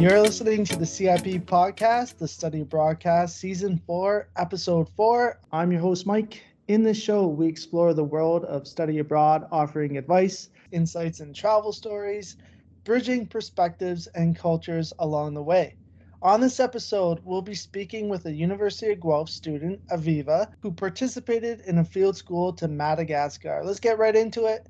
You're listening to the CIP podcast, the Study Broadcast, Season 4, Episode 4. I'm your host, Mike. In this show, we explore the world of study abroad, offering advice, insights, and travel stories, bridging perspectives and cultures along the way. On this episode, we'll be speaking with a University of Guelph student, Aviva, who participated in a field school to Madagascar. Let's get right into it.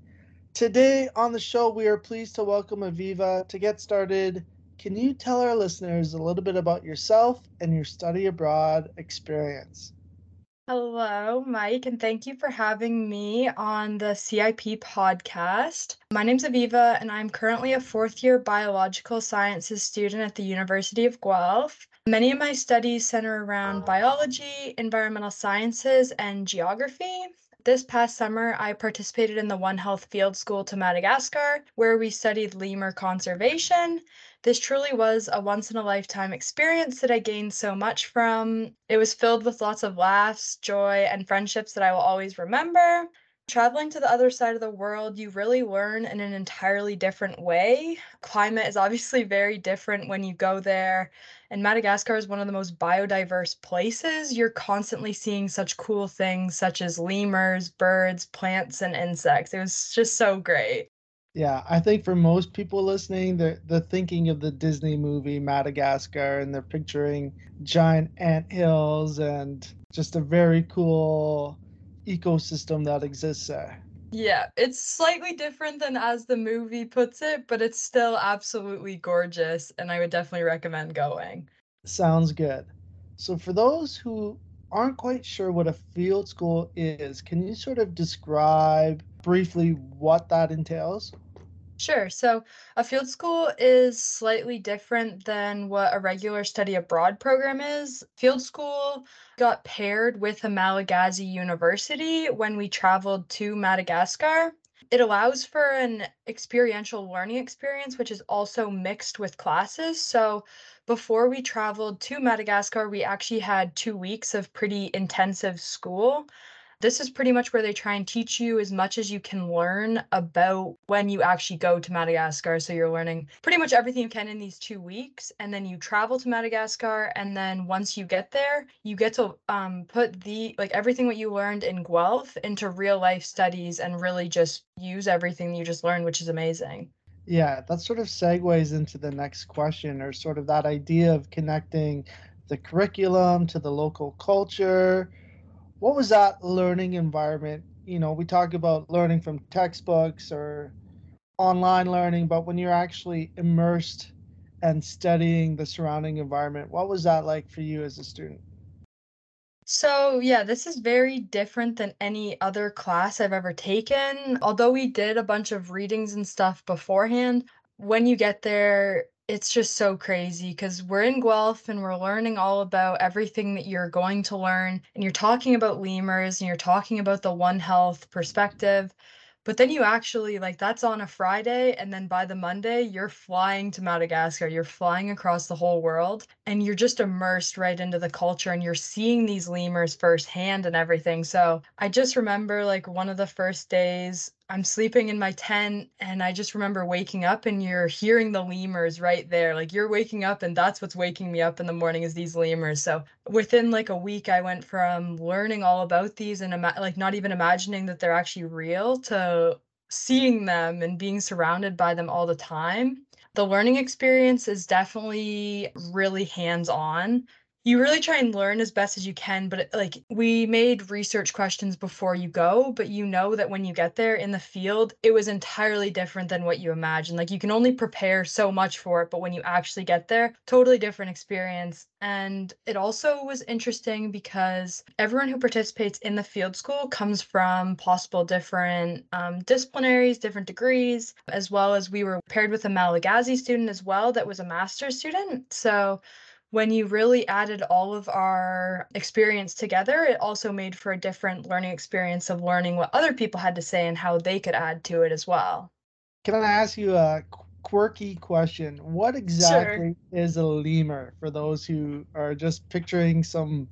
Today on the show, we are pleased to welcome Aviva. To get started, can you tell our listeners a little bit about yourself and your study abroad experience? Hello, Mike, and thank you for having me on the CIP podcast. My name's Aviva, and I'm currently a fourth year biological sciences student at the University of Guelph. Many of my studies center around biology, environmental sciences, and geography. This past summer, I participated in the One Health Field School to Madagascar, where we studied lemur conservation. This truly was a once in a lifetime experience that I gained so much from. It was filled with lots of laughs, joy, and friendships that I will always remember. Traveling to the other side of the world, you really learn in an entirely different way. Climate is obviously very different when you go there, and Madagascar is one of the most biodiverse places. You're constantly seeing such cool things such as lemurs, birds, plants, and insects. It was just so great. Yeah, I think for most people listening, they're, they're thinking of the Disney movie Madagascar and they're picturing giant ant hills and just a very cool ecosystem that exists there. Yeah, it's slightly different than as the movie puts it, but it's still absolutely gorgeous, and I would definitely recommend going. Sounds good. So, for those who aren't quite sure what a field school is, can you sort of describe briefly what that entails? Sure. So a field school is slightly different than what a regular study abroad program is. Field school got paired with a Malagasy university when we traveled to Madagascar. It allows for an experiential learning experience, which is also mixed with classes. So before we traveled to Madagascar, we actually had two weeks of pretty intensive school this is pretty much where they try and teach you as much as you can learn about when you actually go to Madagascar. So you're learning pretty much everything you can in these two weeks. And then you travel to Madagascar. And then once you get there, you get to um, put the like everything what you learned in Guelph into real life studies and really just use everything you just learned, which is amazing. Yeah, that sort of segues into the next question, or sort of that idea of connecting the curriculum to the local culture what was that learning environment? You know, we talk about learning from textbooks or online learning, but when you're actually immersed and studying the surrounding environment, what was that like for you as a student? So, yeah, this is very different than any other class I've ever taken. Although we did a bunch of readings and stuff beforehand, when you get there, it's just so crazy because we're in Guelph and we're learning all about everything that you're going to learn. And you're talking about lemurs and you're talking about the One Health perspective. But then you actually like that's on a Friday, and then by the Monday, you're flying to Madagascar. You're flying across the whole world, and you're just immersed right into the culture, and you're seeing these lemurs firsthand and everything. So I just remember like one of the first days, I'm sleeping in my tent, and I just remember waking up, and you're hearing the lemurs right there. Like you're waking up, and that's what's waking me up in the morning is these lemurs. So within like a week, I went from learning all about these and ima- like not even imagining that they're actually real to seeing them and being surrounded by them all the time. The learning experience is definitely really hands on you really try and learn as best as you can but like we made research questions before you go but you know that when you get there in the field it was entirely different than what you imagine like you can only prepare so much for it but when you actually get there totally different experience. And it also was interesting because everyone who participates in the field school comes from possible different um, disciplinaries different degrees as well as we were paired with a malagasy student as well that was a master's student. So when you really added all of our experience together, it also made for a different learning experience of learning what other people had to say and how they could add to it as well. Can I ask you a quirky question? What exactly sure. is a lemur for those who are just picturing some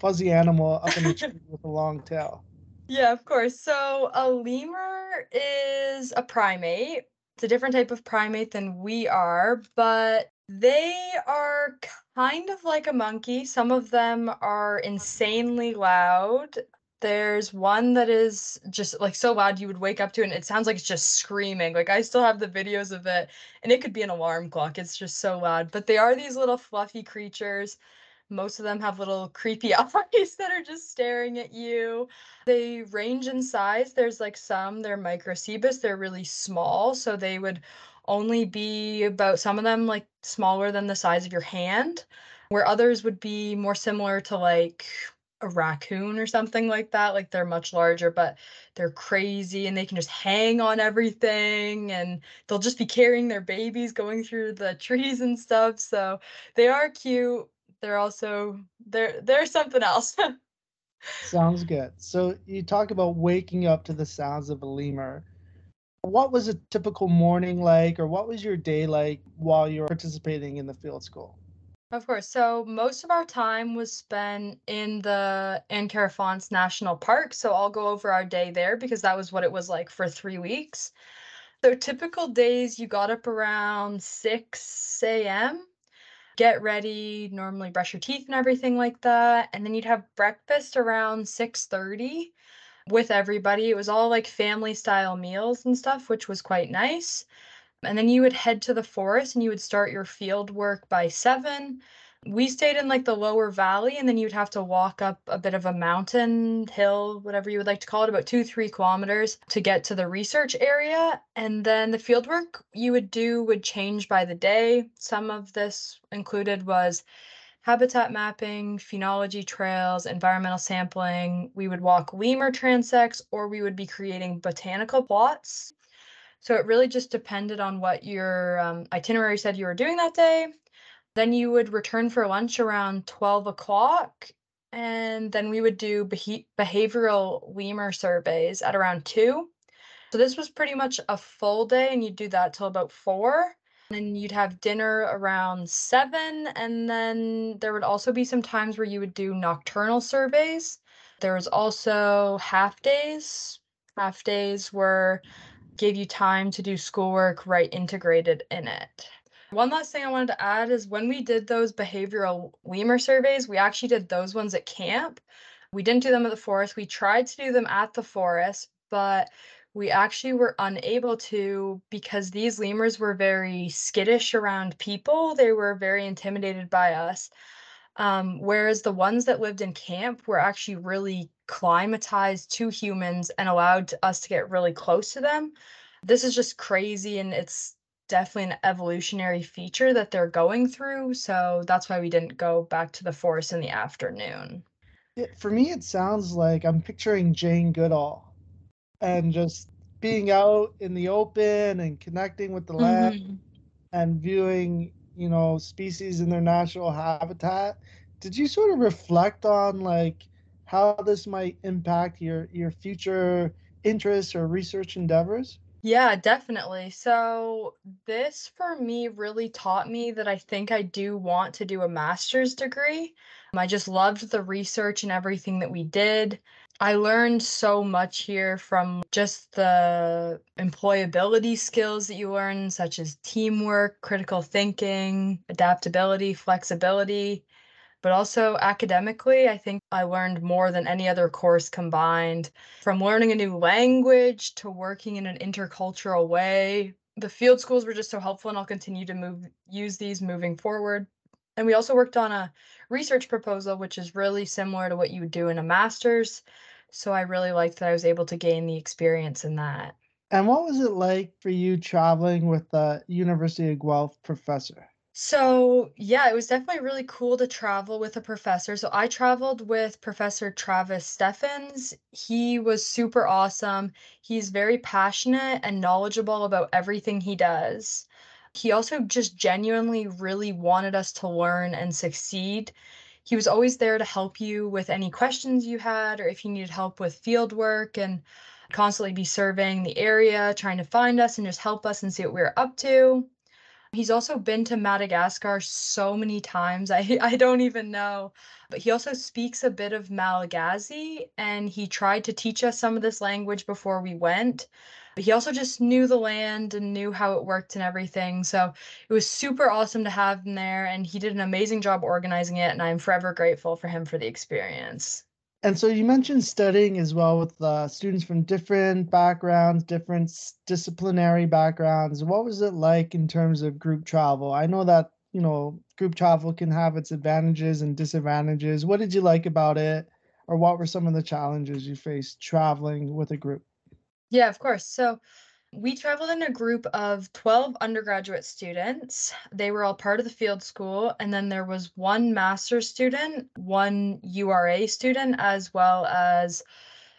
fuzzy animal up in a tree with a long tail? Yeah, of course. So a lemur is a primate. It's a different type of primate than we are, but They are kind of like a monkey. Some of them are insanely loud. There's one that is just like so loud you would wake up to and it sounds like it's just screaming. Like I still have the videos of it and it could be an alarm clock. It's just so loud. But they are these little fluffy creatures. Most of them have little creepy eyes that are just staring at you. They range in size. There's like some, they're microcebus, they're really small. So they would only be about some of them like smaller than the size of your hand, where others would be more similar to like a raccoon or something like that. Like they're much larger, but they're crazy and they can just hang on everything and they'll just be carrying their babies going through the trees and stuff. So they are cute. They're also they're they're something else. Sounds good. So you talk about waking up to the sounds of a lemur. What was a typical morning like or what was your day like while you were participating in the field school? Of course. So most of our time was spent in the Ankarafantsika national park. So i'll go over our day there because that was what it was like for three weeks. So typical days you got up around 6 a.m get ready normally brush your teeth and everything like that and then you'd have breakfast around 6.30 with everybody. It was all like family style meals and stuff, which was quite nice. And then you would head to the forest and you would start your field work by seven. We stayed in like the lower valley, and then you'd have to walk up a bit of a mountain, hill, whatever you would like to call it, about two, three kilometers to get to the research area. And then the field work you would do would change by the day. Some of this included was habitat mapping, phenology trails, environmental sampling. We would walk lemur transects or we would be creating botanical plots. So it really just depended on what your um, itinerary said you were doing that day. Then you would return for lunch around 12 o'clock. And then we would do beha- behavioral lemur surveys at around 2. So this was pretty much a full day, and you'd do that till about 4 and then you'd have dinner around seven. And then there would also be some times where you would do nocturnal surveys. There was also half days. Half days were gave you time to do schoolwork right integrated in it. One last thing I wanted to add is when we did those behavioral lemur surveys, we actually did those ones at camp. We didn't do them at the forest. We tried to do them at the forest, but we actually were unable to because these lemurs were very skittish around people. They were very intimidated by us. Um, whereas the ones that lived in camp were actually really climatized to humans and allowed us to get really close to them. This is just crazy and it's definitely an evolutionary feature that they're going through. So that's why we didn't go back to the forest in the afternoon. It, for me, it sounds like I'm picturing Jane Goodall and just being out in the open and connecting with the land mm-hmm. and viewing you know species in their natural habitat did you sort of reflect on like how this might impact your your future interests or research endeavors yeah, definitely. So, this for me really taught me that I think I do want to do a master's degree. Um, I just loved the research and everything that we did. I learned so much here from just the employability skills that you learn, such as teamwork, critical thinking, adaptability, flexibility, but also academically. I think I learned more than any other course combined from learning a new language to working in an intercultural way. The field schools were just so helpful, and I'll continue to move use these moving forward. And we also worked on a research proposal, which is really similar to what you would do in a master's. So I really liked that I was able to gain the experience in that. And what was it like for you traveling with the University of Guelph professor? So, yeah, it was definitely really cool to travel with a professor. So, I traveled with Professor Travis Steffens. He was super awesome. He's very passionate and knowledgeable about everything he does. He also just genuinely really wanted us to learn and succeed he was always there to help you with any questions you had or if you needed help with field work and constantly be surveying the area, trying to find us and just help us and see what we were up to. He's also been to Madagascar so many times. I I don't even know. But he also speaks a bit of Malagasy and he tried to teach us some of this language before we went. But he also just knew the land and knew how it worked and everything. So it was super awesome to have him there and he did an amazing job organizing it and I'm forever grateful for him for the experience. And so you mentioned studying as well with uh, students from different backgrounds, different disciplinary backgrounds. What was it like in terms of group travel? I know that, you know, group travel can have its advantages and disadvantages. What did you like about it? Or what were some of the challenges you faced traveling with a group? Yeah, of course. So we traveled in a group of 12 undergraduate students. They were all part of the field school. And then there was one master's student, one URA student, as well as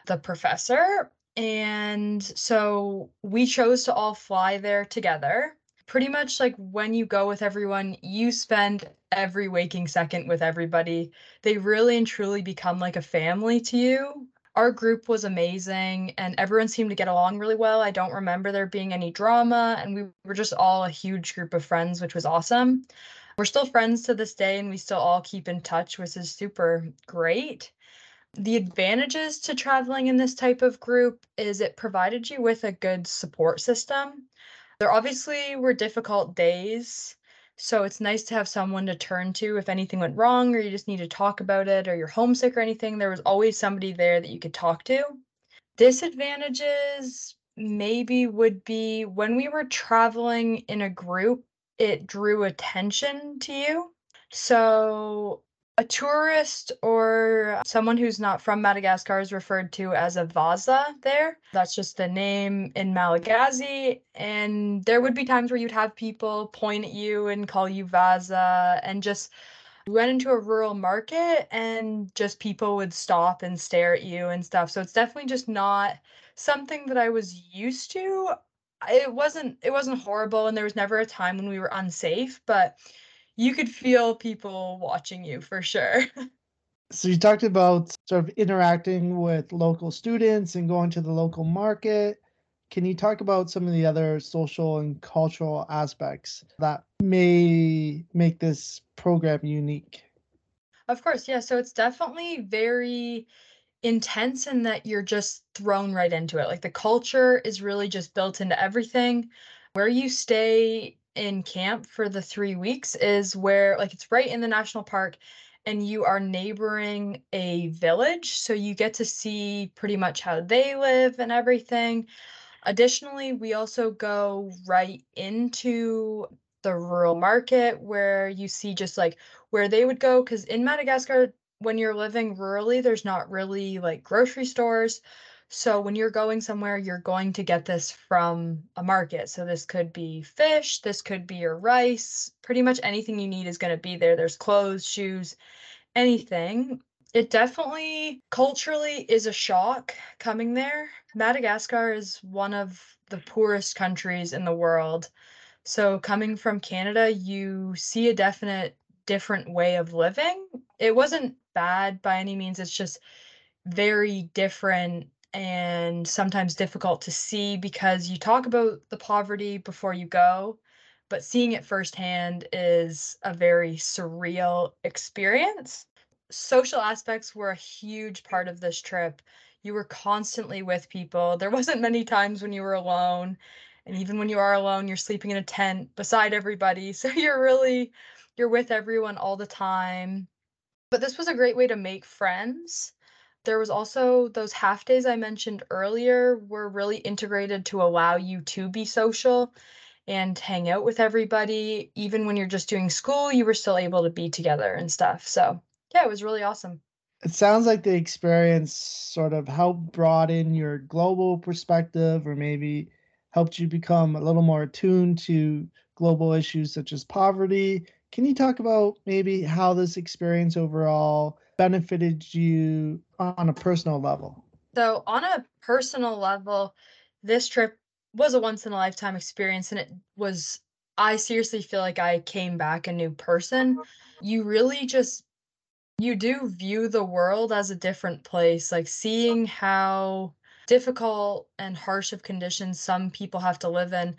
the professor. And so we chose to all fly there together. Pretty much like when you go with everyone, you spend every waking second with everybody. They really and truly become like a family to you our group was amazing and everyone seemed to get along really well. I don't remember there being any drama and we were just all a huge group of friends, which was awesome. We're still friends to this day and we still all keep in touch, which is super great. The advantages to traveling in this type of group is it provided you with a good support system. There obviously were difficult days so it's nice to have someone to turn to if anything went wrong or you just need to talk about it or you're homesick or anything. There was always somebody there that you could talk to. Disadvantages maybe would be when we were traveling in a group, it drew attention to you. So a tourist or someone who's not from Madagascar is referred to as a Vaza there. That's just the name in Malagasy. And there would be times where you'd have people point at you and call you Vaza and just we went into a rural market and just people would stop and stare at you and stuff. So it's definitely just not something that I was used to. It wasn't it wasn't horrible and there was never a time when we were unsafe, but you could feel people watching you for sure. so you talked about sort of interacting with local students and going to the local market. Can you talk about some of the other social and cultural aspects that may make this program unique? Of course, yeah. So it's definitely very intense in that you're just thrown right into it. Like the culture is really just built into everything. Where you stay in camp for the three weeks is where like it's right in the national park and you are neighboring a village. So you get to see pretty much how they live and everything. Additionally we also go right into the rural market where you see just like where they would go. Because in madagascar when you're living rurally there's not really like grocery stores so when you're going somewhere, you're going to get this from a market. So this could be fish, this could be your rice, pretty much anything you need is going to be there. There's clothes, shoes, anything. It definitely culturally is a shock coming there. Madagascar is one of the poorest countries in the world. So coming from Canada, you see a definite different way of living. It wasn't bad by any means. It's just very different and sometimes difficult to see because you talk about the poverty before you go, but seeing it firsthand is a very surreal experience. Social aspects were a huge part of this trip. You were constantly with people. There wasn't many times when you were alone. And even when you are alone, you're sleeping in a tent beside everybody. So you're really you're with everyone all the time. But this was a great way to make friends there was also those half days I mentioned earlier were really integrated to allow you to be social and hang out with everybody. Even when you're just doing school, you were still able to be together and stuff. So, yeah, it was really awesome. It sounds like the experience sort of helped broaden your global perspective or maybe helped you become a little more attuned to global issues such as poverty. Can you talk about maybe how this experience overall benefited you on a personal level? So, on a personal level, this trip was a once in a lifetime experience, and it was, I seriously feel like I came back a new person. You really just, you do view the world as a different place, like seeing how difficult and harsh of conditions some people have to live in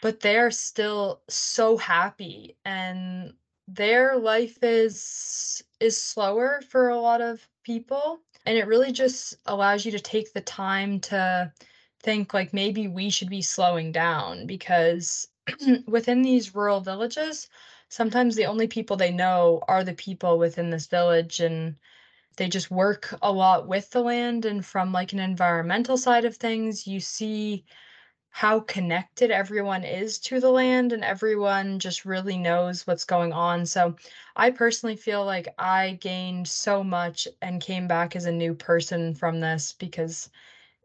but they're still so happy and their life is is slower for a lot of people and it really just allows you to take the time to think like maybe we should be slowing down because within these rural villages sometimes the only people they know are the people within this village and they just work a lot with the land and from like an environmental side of things you see how connected everyone is to the land and everyone just really knows what's going on. So I personally feel like I gained so much and came back as a new person from this because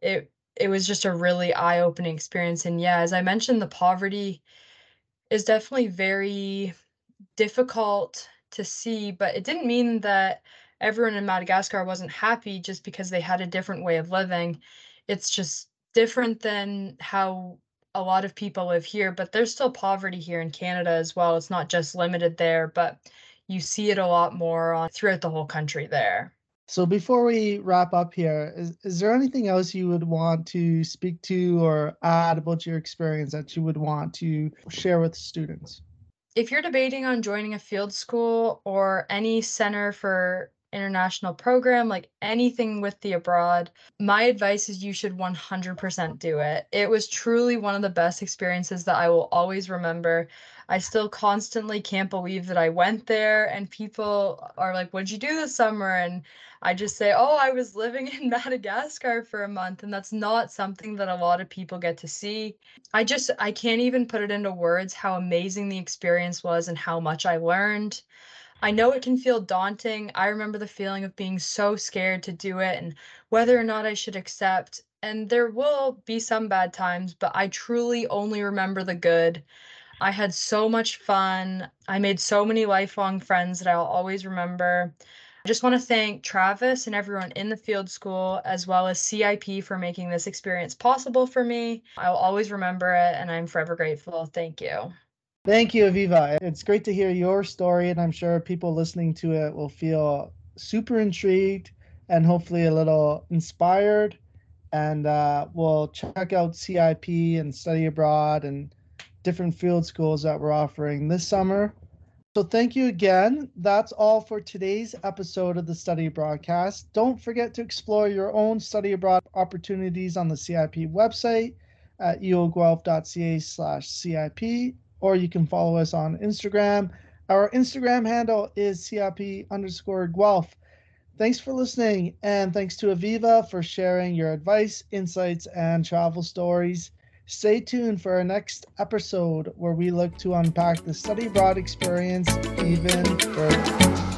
it it was just a really eye-opening experience and yeah, as I mentioned the poverty is definitely very difficult to see, but it didn't mean that everyone in Madagascar wasn't happy just because they had a different way of living. It's just different than how a lot of people live here, but there's still poverty here in Canada as well. It's not just limited there, but you see it a lot more on, throughout the whole country there. So before we wrap up here, is, is there anything else you would want to speak to or add about your experience that you would want to share with students? If you're debating on joining a field school or any center for international program, like anything with the abroad, my advice is you should 100% do it. It was truly one of the best experiences that I will always remember. I still constantly can't believe that I went there, and people are like, What'd you do this summer? And I just say, Oh, I was living in Madagascar for a month. And that's not something that a lot of people get to see. I just, I can't even put it into words how amazing the experience was and how much I learned. I know it can feel daunting. I remember the feeling of being so scared to do it and whether or not I should accept. And there will be some bad times, but I truly only remember the good. I had so much fun. I made so many lifelong friends that I'll always remember. I just want to thank Travis and everyone in the field school, as well as CIP, for making this experience possible for me. I'll always remember it, and I'm forever grateful. Thank you. Thank you, Aviva. It's great to hear your story, and I'm sure people listening to it will feel super intrigued and hopefully a little inspired. And uh, we'll check out CIP and study abroad and different field schools that we're offering this summer. So, thank you again. That's all for today's episode of the Study Broadcast. Don't forget to explore your own study abroad opportunities on the CIP website at uoguelph.ca slash CIP or you can follow us on Instagram. Our Instagram handle is CIP underscore Guelph. Thanks for listening, and thanks to Aviva for sharing your advice, insights, and travel stories. Stay tuned for our next episode where we look to unpack the study abroad experience even further.